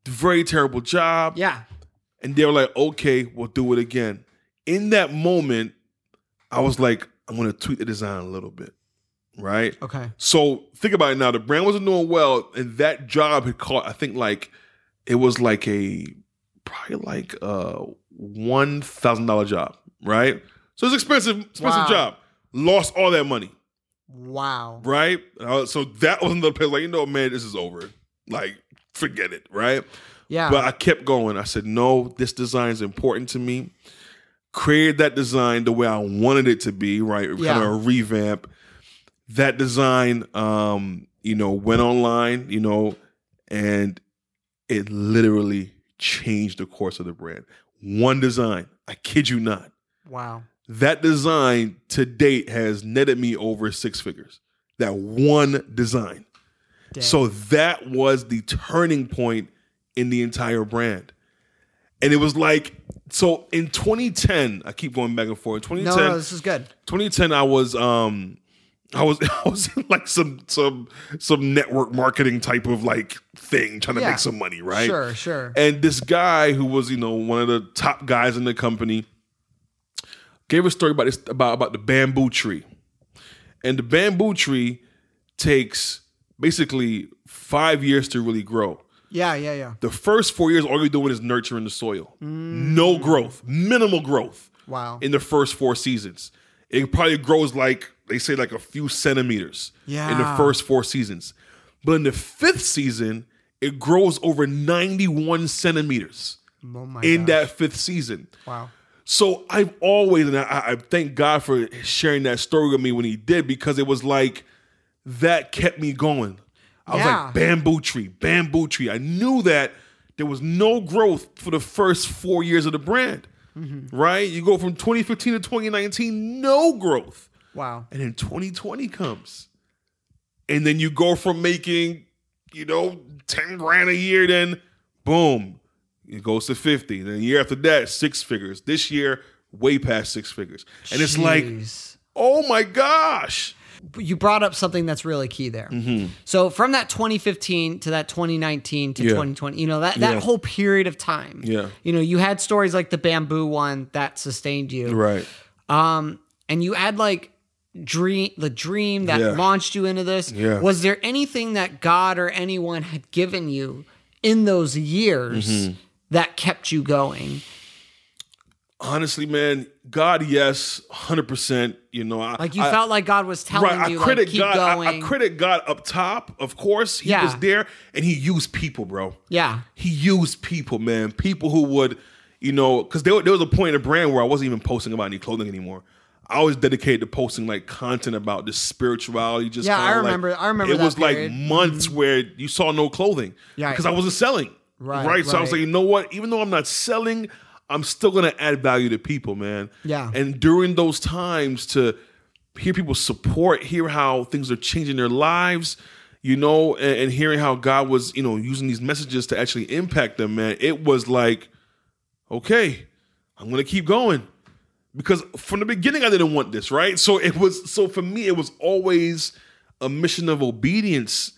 Very terrible job. Yeah, And they were like, okay, we'll do it again. In that moment, I was like, I'm going to tweak the design a little bit. Right. okay. So think about it now. The brand wasn't doing well, and that job had caught. I think like it was like a probably like a one thousand dollar job, right? So it's expensive, expensive Wow. job. Lost all that money, Wow. right? Uh, so that was another place like you know, man, this is over. Like forget it, right? Yeah. But I kept going. I said, no, this design is important to me. Created that design the way I wanted it to be, right? Yeah. Kind of a revamp. That design, um, you know, went online, you know, and it literally changed the course of the brand. One design, I kid you not. Wow. That design to date has netted me over six figures. That one design. Dang. So that was the turning point in the entire brand. And it was like, so in 2010, I keep going back and forth. In no, 2010, no, this is good. 2010, I was um I was I was in like some some some network marketing type of like thing trying to Yeah. make some money, right? Sure, sure. And this guy who was, you know, one of the top guys in the company gave a story about this about about the bamboo tree. And the bamboo tree takes basically 5 years to really grow. Yeah, yeah, yeah. The first 4 years all you're doing is nurturing the soil. No mm. growth, minimal growth Wow. in the first 4 seasons. It probably grows like they say like a few centimeters Yeah. in the first 4 seasons. But in the 5th season, it grows over 91 centimeters oh my in gosh. that fifth season. Wow. So I've always, and I, I thank God for sharing that story with me when he did, because it was like that kept me going. I was Yeah. like, bamboo tree, bamboo tree. I knew that there was no growth for the first four years of the brand, Mm-hmm. right? You go from 2015 to 2019, no growth. Wow. And then 2020 comes. And then you go from making, you know, 10 grand a year, then boom, it goes to 50. Then the year after that, six figures. This year, way past six figures. And it's like, Jeez. oh my gosh. you brought up something that's really key there. So from that 2015 to that 2019 to Mm-hmm. Yeah. 2020, you know that that Yeah. whole period of time. Yeah. You know, you had stories like the bamboo one that sustained you. Right. Um, and you had like dream the dream that Yeah. launched you into this. Yeah. Was there anything that God or anyone had given you in those years Mm-hmm. That kept you going? Honestly, man, God, yes, 100%. You know, I, Like you I- felt like God was telling Right, I you, credit like, keep God. I- I, credit God up top. Of course, He Yeah. was there, and He used people, bro. yeah. He used people, man. People who would, you know, because there, there was a point in the brand where I wasn't even posting about any clothing anymore. I was dedicated to posting like content about this spirituality. Just Yeah, I like- remember- I remember It was period. Mm-hmm. like months where you saw no clothing. Yeah. because I wasn't selling. Right, Right. So I was like, you know what? Even though I'm not selling, I'm still gonna add value to people, man. Yeah. And during those times to hear people support, hear how things are changing their lives, you know, and, and hearing how God was, you know, using these messages to actually impact them, man, it was like, okay, I'm gonna keep going. Because from the beginning I didn't want this, right? So it was so for me, it was always a mission of obedience.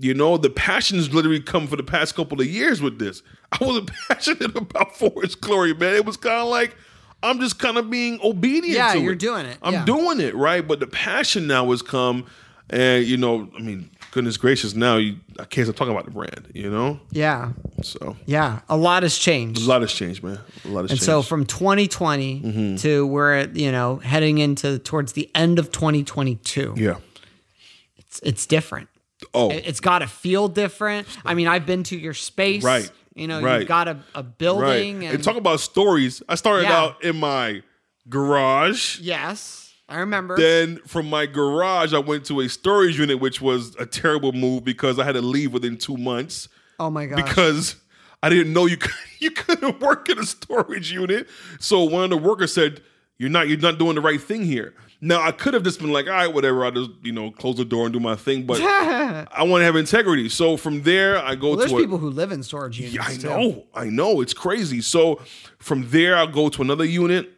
You know, the passion's literally come for the past couple of years with this. I wasn't passionate about For His Glory, man. It was kind of like I'm just kind of being obedient. Yeah, to you're it. doing it. I'm Yeah. doing it, right? But the passion now has come, and you know, I mean, goodness gracious, now you, I can't stop talking about the brand. You know, Yeah. so Yeah. A lot has changed. a lot has changed, man. A lot has changed. And changed. so from 2020 Mm-hmm. to we're you know heading into towards the end of 2022, yeah. it's, it's different. Oh, It- It's got to feel different. I mean, I've been to your space. Right. You know, Right. you've got a, a right. building. And, And, talk about stories. I started Yeah. out in my garage. yes, I remember. Then from my garage, I went to a storage unit, which was a terrible move because I had to leave within two months oh my god! because I didn't know you could, you couldn't work in a storage unit. So one of the workers said, "You're not you're not doing the right thing here." Now I could have just been like, "All right, whatever." I just you know close the door and do my thing, but I want to have integrity. So from there, I go well, there's to a, people who live in storage units. yeah, I too. know, I know, it's crazy. So from there, I'll go to another unit,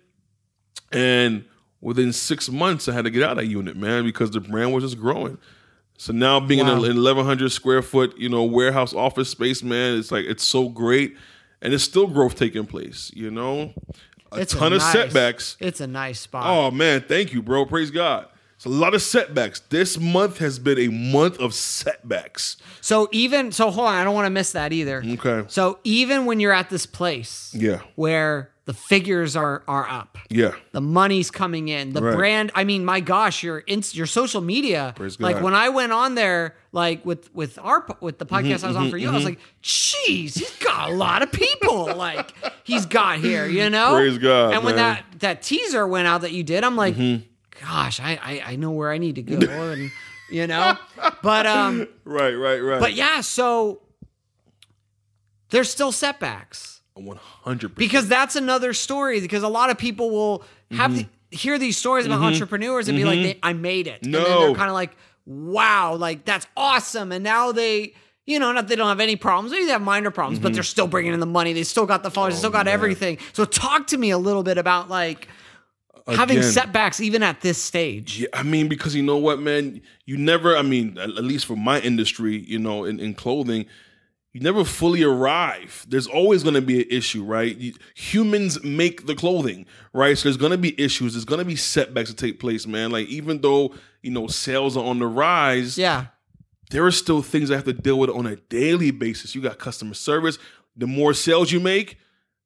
and within six months, I had to get out of that unit, man, because the brand was just growing. So now being in an 1,100 square foot, you know, warehouse office space, man, it's like it's so great, and it's still growth taking place. You know, a It's a ton of nice- setbacks. It's a nice spot. Oh man, thank you, bro. Praise God. It's a lot of setbacks. This month has been a month of setbacks. So even so, hold on. I don't want to miss that either. Okay. So even when you're at this place, Yeah. where the figures are are up, Yeah. the money's coming in, the Right. brand. I mean, my gosh, your inst- your social media. Praise like when I went on there, like with with our with the mm-hmm, podcast Mm-hmm, I was on mm-hmm, for you, I was mm-hmm. like, "Jeez, he's got a lot of people." like he's got here, you know. Praise God, And when that that teaser went out that you did, I'm like, "Gosh, I, I I know where I need to go," and you know. But um, Right, right, right. but yeah, so there's still setbacks One hundred because that's another story. Because a lot of people will have Mm-hmm. the, hear these stories about entrepreneurs and be like, they, "I made it," and then No. they're kind of like, "Wow, like that's awesome!" And now they. You know, not they don't have any problems. Maybe they have minor problems, Mm-hmm. but they're still bringing in the money. They still got the followers. they still Oh, got everything. So, talk to me a little bit about like having setbacks even at this stage. Yeah, I mean, because you know what, man, you never. I mean, at at least for my industry, you know, in, in clothing, you never fully arrive. There's always going to be an issue, right? You, humans make the clothing, right? So there's going to be issues. There's going to be setbacks to take place, man. Like even though you know sales are on the rise, Yeah, there are still things I have to deal with on a daily basis. You got customer service. The more sales you make,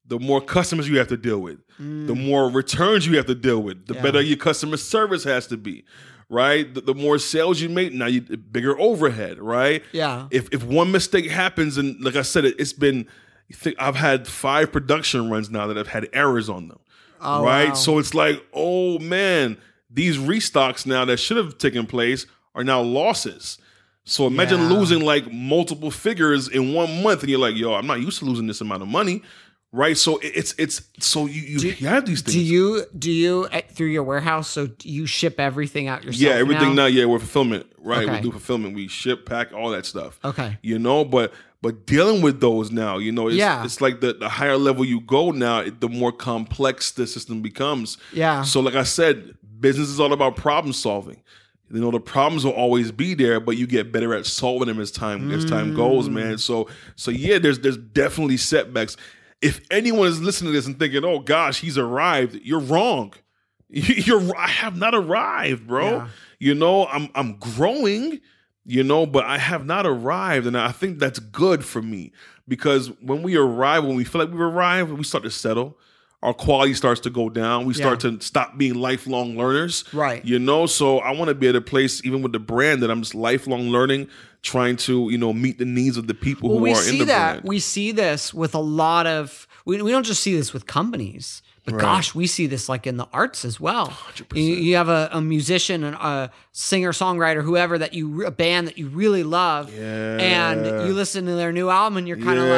the more customers you have to deal with. The mm. more returns you have to deal with. The Yeah. better your customer service has to be, right? The, the more sales you make, now you bigger overhead, right? yeah. If if one mistake happens, and like I said, it, it's been. think- I've had five production runs now that have had errors on them, Oh, right? wow. So it's like, oh man, these restocks now that should have taken place are now losses. So imagine Yeah. losing like multiple figures in one month, and you're like, yo, I'm not used to losing this amount of money, right? So it's it's so you you, you have these things. Do you do you through your warehouse? So you ship everything out yourself? yeah, everything now. now, yeah, we're fulfillment, right? Okay. We do fulfillment. We ship, pack, all that stuff. Okay. You know, but But dealing with those now, you know, it's, Yeah. it's like the, the higher level you go now, it- the more complex the system becomes. Yeah. So, like I said, business is all about problem solving. You know, the problems will always be there, but you get better at solving them as time as time Mm. goes, man. So, so yeah, there's there's definitely setbacks. If anyone is listening to this and thinking, "Oh gosh, he's arrived," you're wrong. You're I have not arrived, bro. Yeah. You know, I'm I'm growing, you know, but I have not arrived, and I think that's good for me because when we arrive, when we feel like we've arrived, we start to settle. Our quality starts to go down. We start to stop being lifelong learners. Right. You know, so I want to be at a place, even with the brand, that I'm just lifelong learning, trying to, you know, meet the needs of the people Well, who we are in see the that. brand. We see this with a lot of. We, we don't just see this with companies, but Right. gosh, we see this like in the arts as well. You, you have a, a musician, and a singer, songwriter, whoever that you a band that you really love, and you listen to their new album, and you're kind of Yeah.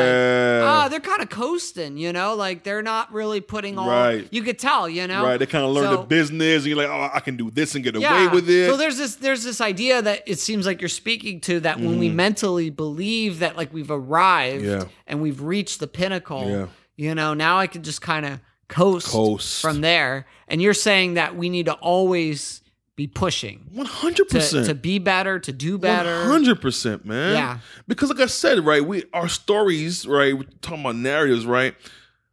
like, oh, they're kind of coasting, you know, like they're not really putting all. Right. You could tell, you know, Right, they kind of learn the business, and you're like, oh, I can do this and get away with it. So there's this there's this idea that it seems like you're speaking to that when we mentally believe that like we've arrived Mm-hmm. Yeah. and we've reached the pinnacle, Yeah. you know, now I can just kind of coast, Coast. from there. And you're saying that we need to always be pushing One hundred to, percent. to be better, to do better. hundred percent, man. Yeah. Because like I said, right, we our stories, right, we're talking about narratives, right?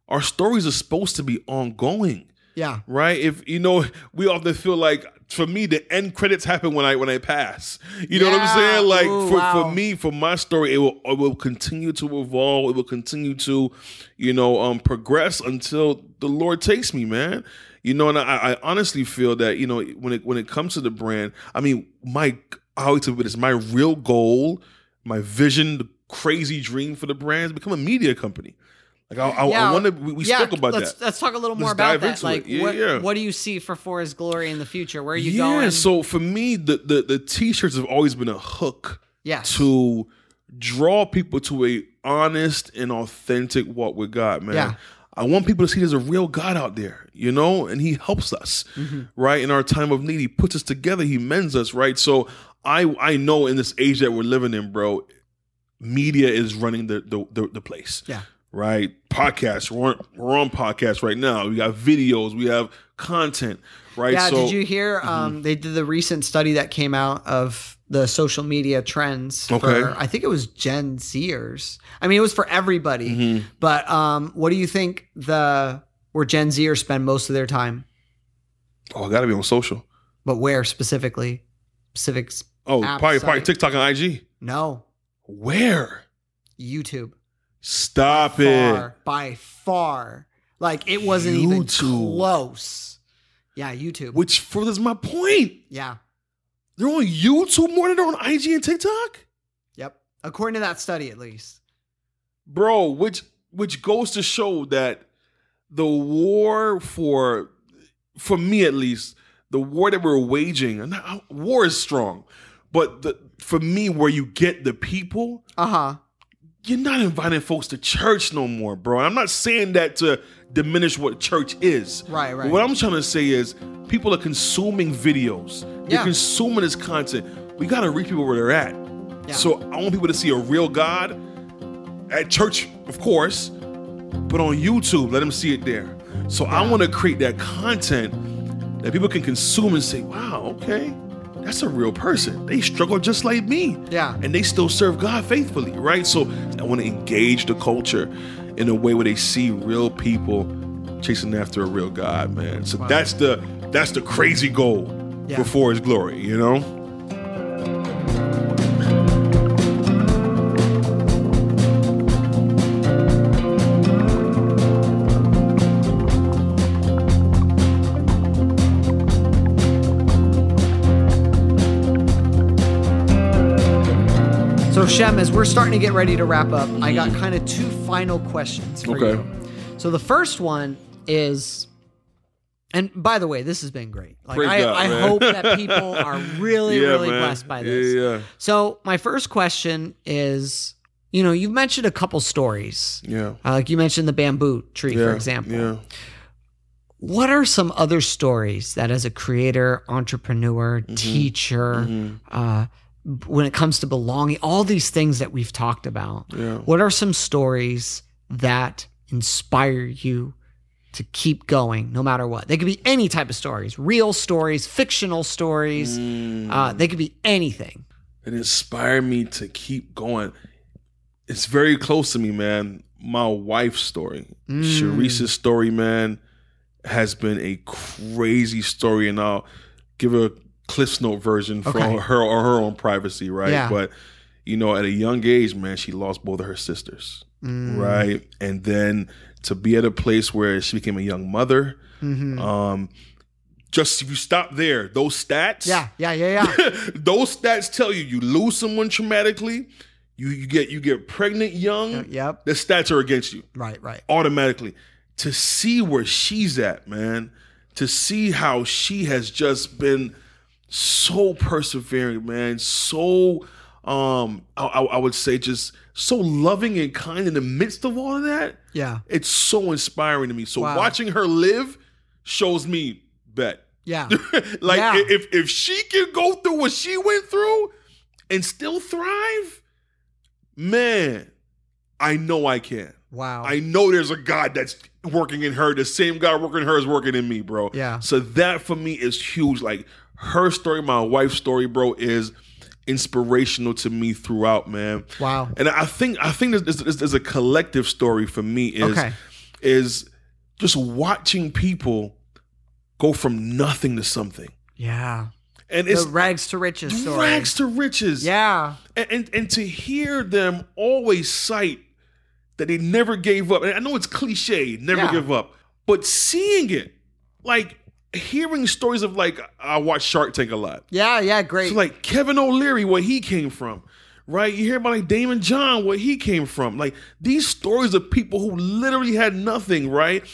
Our stories are supposed to be ongoing, Yeah. right? If you know, we often feel like for me, the end credits happen when I when I pass. You know what I'm saying? Like Ooh, for, wow. for me, for my story, it will it will continue to evolve. It will continue to, you know, um, progress until the Lord takes me, man. You know, and I, I honestly feel that you know when it when it comes to the brand, I mean, my I always tell people this: my real goal, my vision, the crazy dream for the brand is become a media company. Like I, I, Yeah, I to. We, we yeah, spoke about let's, that. Let's talk a little more Let's about dive that. into Like, it. Yeah, what, yeah. what do you see for For His Glory in the future? Where are you yeah, going? so for me, the, the the t-shirts have always been a hook yes. to draw people to a honest and authentic walk with God, man. Yeah. I want people to see there's a real God out there, you know, and He helps us, Mm-hmm. right? In our time of need, He puts us together, He mends us, right? So I I know in this age that we're living in, bro, media is running the the, the, the place Yeah. Right? Podcasts. We're on, we're on podcasts right now. We got videos. We have content, right? Yeah, so, mm-hmm. did you hear? Um, they did the recent study that came out of the social media trends Okay. for I think it was Gen Zers. I mean, it was for everybody. Mm-hmm. But um, what do you think the where Gen Zers spend most of their time? oh, I got to be on social. But where specifically? Specifics? Oh, App probably probably. TikTok and IG. No, Where? YouTube. Stop it. Far by far, like it wasn't even close. Yeah, YouTube. Which furthers my point. yeah. They're on YouTube more than they're on IG and TikTok, Yep. According to that study, at least. bro. Which which goes to show that the war for for me at least the war that we're waging and war is strong but the for me where you get the people Uh huh. You're not inviting folks to church no more, bro. I'm not saying that to diminish what church is. Right, right. But what I'm trying to say is people are consuming videos. They're Yeah. consuming this content. We got to reach people where they're at. Yeah. So I want people to see a real God at church, of course, but on YouTube, let them see it there. So I want to create that content that people can consume and say, wow, okay, that's a real person. They struggle just like me Yeah. and they still serve God faithfully, right? So I want to engage the culture in a way where they see real people chasing after a real God, man. So that's the that's the crazy goal Yeah. before His glory, you know. Sheim, as we're starting to get ready to wrap up, I got kind of two final questions for Okay. you. So the first one is, and by the way, this has been great. Like Praise I, God, I hope that people are really, really man. blessed by this. yeah, So my first question is, you know, you've mentioned a couple stories. yeah, Uh, like you mentioned the bamboo tree, yeah. for example. Yeah. What are some other stories that, as a creator, entrepreneur, Mm-hmm. teacher, uh, when it comes to belonging, all these things that we've talked about. Yeah. What are some stories that inspire you to keep going no matter what? They could be any type of stories, real stories, fictional stories. Mm. Uh, they could be anything. it inspired me to keep going. It's very close to me, man. My wife's story, Mm. Sharice's story, man, has been a crazy story, and I'll give a Cliff's Note version from her or her own privacy, right? Yeah. But you know, at a young age, man, she lost both of her sisters, Mm. right? And then to be at a place where she became a young mother, Mhm. um, just if you stop there, those stats, Yeah, yeah, yeah, yeah. those stats tell you you lose someone traumatically, you you get you get pregnant young. yep. The stats are against you Right, right. automatically. To see where she's at, man, to see how she has just been so persevering, man, so um, I, I would say just so loving and kind in the midst of all of that. Yeah, It's so inspiring to me. So Wow. watching her live shows me bet. yeah. like Yeah. if if she can go through what she went through and still thrive, man, I know I can. Wow. I know there's a God that's working in her. The same God working in her is working in me, bro. Yeah. So that for me is huge. Like her story, my wife's story, bro, is inspirational to me throughout, man. wow. And I think I think there's, there's, there's a collective story for me is Okay. is just watching people go from nothing to something. Yeah. And it's the rags to riches story. rags to riches. Yeah. And, and and to hear them always cite that they never gave up. And I know it's cliche, never Yeah. give up, but seeing it, like hearing stories of like I watch Shark Tank a lot. Yeah. Yeah. Great. So like Kevin O'Leary, where he came from, right? You hear about like Daymond John, where he came from. Like these stories of people who literally had nothing, right?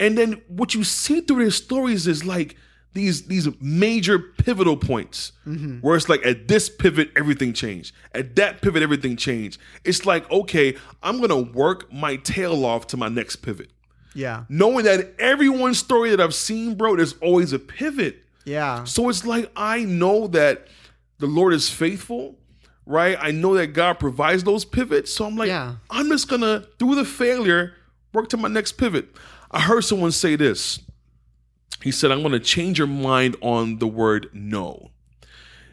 And then what you see through their stories is like these these major pivotal points mm-hmm. where it's like at this pivot everything changed at that pivot everything changed it's like okay i'm gonna work my tail off to my next pivot yeah. knowing that everyone's story that i've seen bro there's always a pivot Yeah. so it's like I know that the Lord is faithful, right? I know that God provides those pivots. So I'm like, Yeah. I'm just gonna through the failure work to my next pivot. I heard someone say this. He said, I'm gonna change your mind on the word no.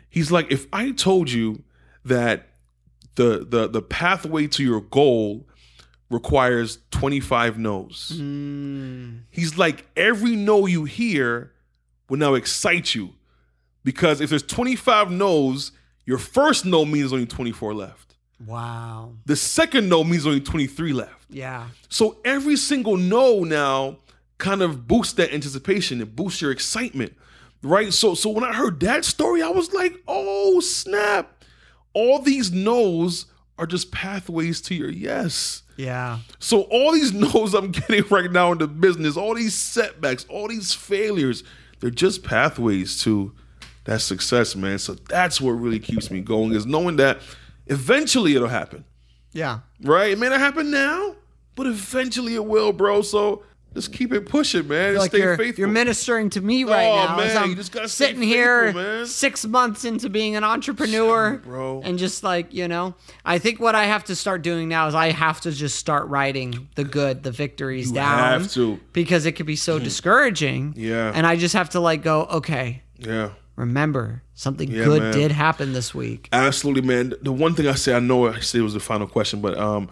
He's like, if I told you that the the the pathway to your goal requires 25 no's. Mm, He's like, every no you hear will now excite you. Because if there's 25 no's, your first no means only 24 left. wow. The second no means only 23 left. Yeah. So every single no now kind of boosts that anticipation. It boosts your excitement. Right? So so when I heard that story, I was like, oh snap. All these no's are just pathways to your yes. Yeah. So all these no's I'm getting right now in the business, all these setbacks, all these failures, they're just pathways to that success, man. So that's what really keeps me going is knowing that eventually it'll happen. Yeah. Right? It may not happen now, but eventually it will, bro. So just keep it pushing, man. feel like Stay you're, faithful. you're ministering to me right Oh, now. man, I'm you just gotta stay sitting here man. six months into being an entrepreneur, bro. and just like you know, I think what I have to start doing now is I have to just start writing the good, the victories You down, have to. because it could be so discouraging. Yeah. and I just have to like go, okay, yeah. remember something Yeah, good man. did happen this week. Absolutely, man. The one thing I say, I know I said it was the final question, but um,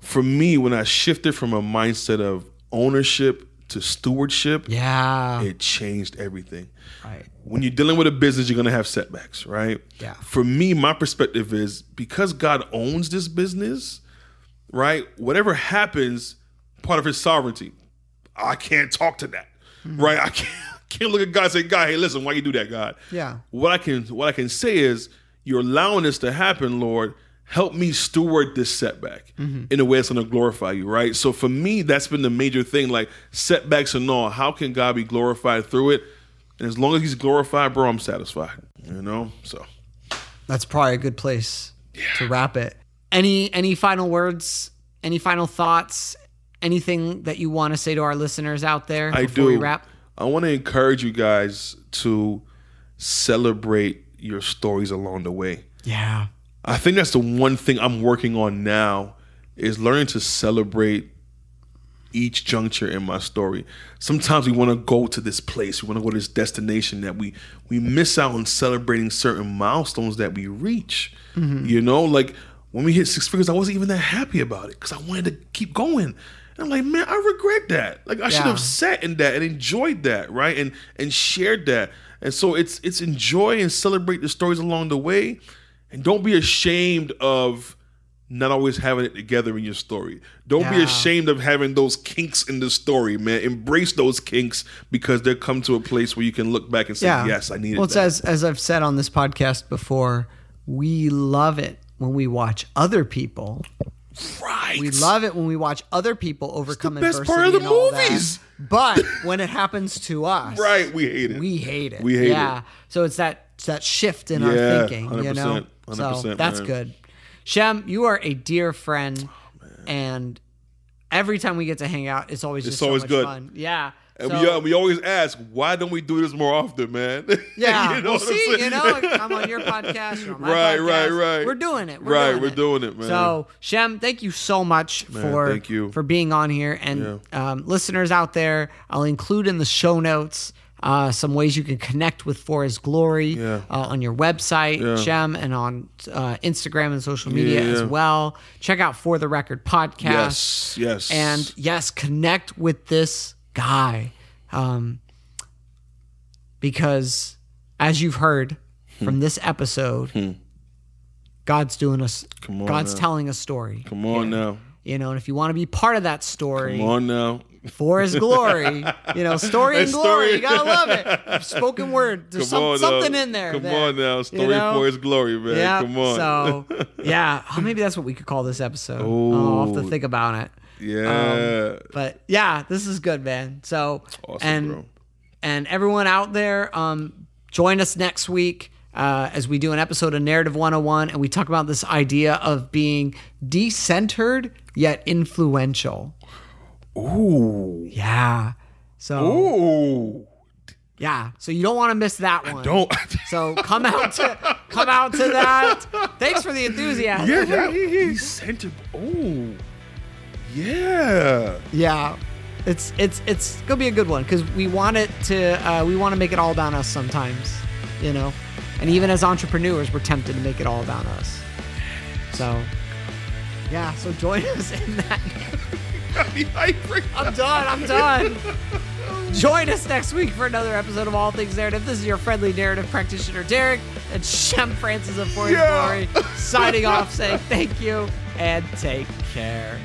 for me, when I shifted from a mindset of ownership to stewardship, Yeah, it changed everything. right. When you're dealing with a business, you're gonna have setbacks, right? Yeah. For me, my perspective is because God owns this business, right? Whatever happens, part of His sovereignty. I can't talk to that, Mm-hmm. right? I can't, can't look at God and say, God, hey, listen, why you do that, God? Yeah. What I can what I can say is, you're allowing this to happen, Lord. Help me steward this setback in a way that's going to glorify you, right? So for me, that's been the major thing. Like setbacks and all, how can God be glorified through it? And as long as He's glorified, bro, I'm satisfied. You know, so That's probably a good place to wrap it. Any any final words? Any final thoughts? Anything that you want to say to our listeners out there I do. we wrap? I want to encourage you guys to celebrate your stories along the way. Yeah. I think that's the one thing I'm working on now is learning to celebrate each juncture in my story. Sometimes we want to go to this place, we want to go to this destination that we we miss out on celebrating certain milestones that we reach. Mm-hmm. You know, like when we hit six figures, I wasn't even that happy about it because I wanted to keep going. And I'm like, man, I regret that. Like I should have sat in that and enjoyed that, right? And and shared that. And so it's it's enjoy and celebrate the stories along the way, and don't be ashamed of not always having it together in your story. Don't be ashamed of having those kinks in the story, man. Embrace those kinks because they'll come to a place where you can look back and say, Yeah. "Yes, I needed Well, it's that." as as I've said on this podcast before, we love it when we watch other people. right. We love it when we watch other people overcome best part of the all that. movies. But when it happens to us, Right, we hate it. we hate it. We hate yeah. it. So it's that it's that shift in Yeah, our thinking, you know. 100%, so 100%, that's man. good. Sheim, you are a dear friend, and every time we get to hang out, it's always just so always much good. fun. Yeah. and So- we, uh, we always ask, why don't we do this more often, man? Yeah, You know well, what I'm see, saying? you know, I'm on your podcast, you're on my Right, podcast. right, right. We're doing it. We're Right, doing we're it. doing it, man. So, Sheim, thank you so much for thank you. for being on here, and um, listeners out there, I'll include in the show notes. Uh, some ways you can connect with For His Glory Yeah. uh, on your website, Yeah. Sheim, and on uh, Instagram and social media Yeah, as well. Check out For the Record podcast. yes, yes, And yes, connect with this guy. Um, because as you've heard Hmm. from this episode, God's doing us, God's now. telling a story. come on now, You know, and if you want to be part of that story come on now. For his glory, you know, story and glory, story. you gotta love it. Spoken word, there's some, something in there. Come there, on now, you story know? for His glory, man. Yeah. Come on. So, yeah, oh, maybe that's what we could call this episode. Oh, I'll have to think about it. yeah, But yeah, this is good, man. So awesome, and bro. and everyone out there, um, join us next week uh, as we do an episode of Narrative 101 and we talk about this idea of being decentered yet influential. Ooh, Yeah. So ooh. yeah. So you don't want to miss that one. Don't. So come out to come out to that. Thanks for the enthusiasm. yeah, that, he sent it. Ooh, yeah. Yeah. It's it's it's gonna be a good one because we want it to uh, we want to make it all about us sometimes, you know, and even as entrepreneurs we're tempted to make it all about us. So yeah, so join us in that. I'm done. I'm done. Join us next week for another episode of All Things Narrative. This is your friendly narrative practitioner Derrick and Sheim Francis of For His Yeah. Glory signing off, saying thank you and take care.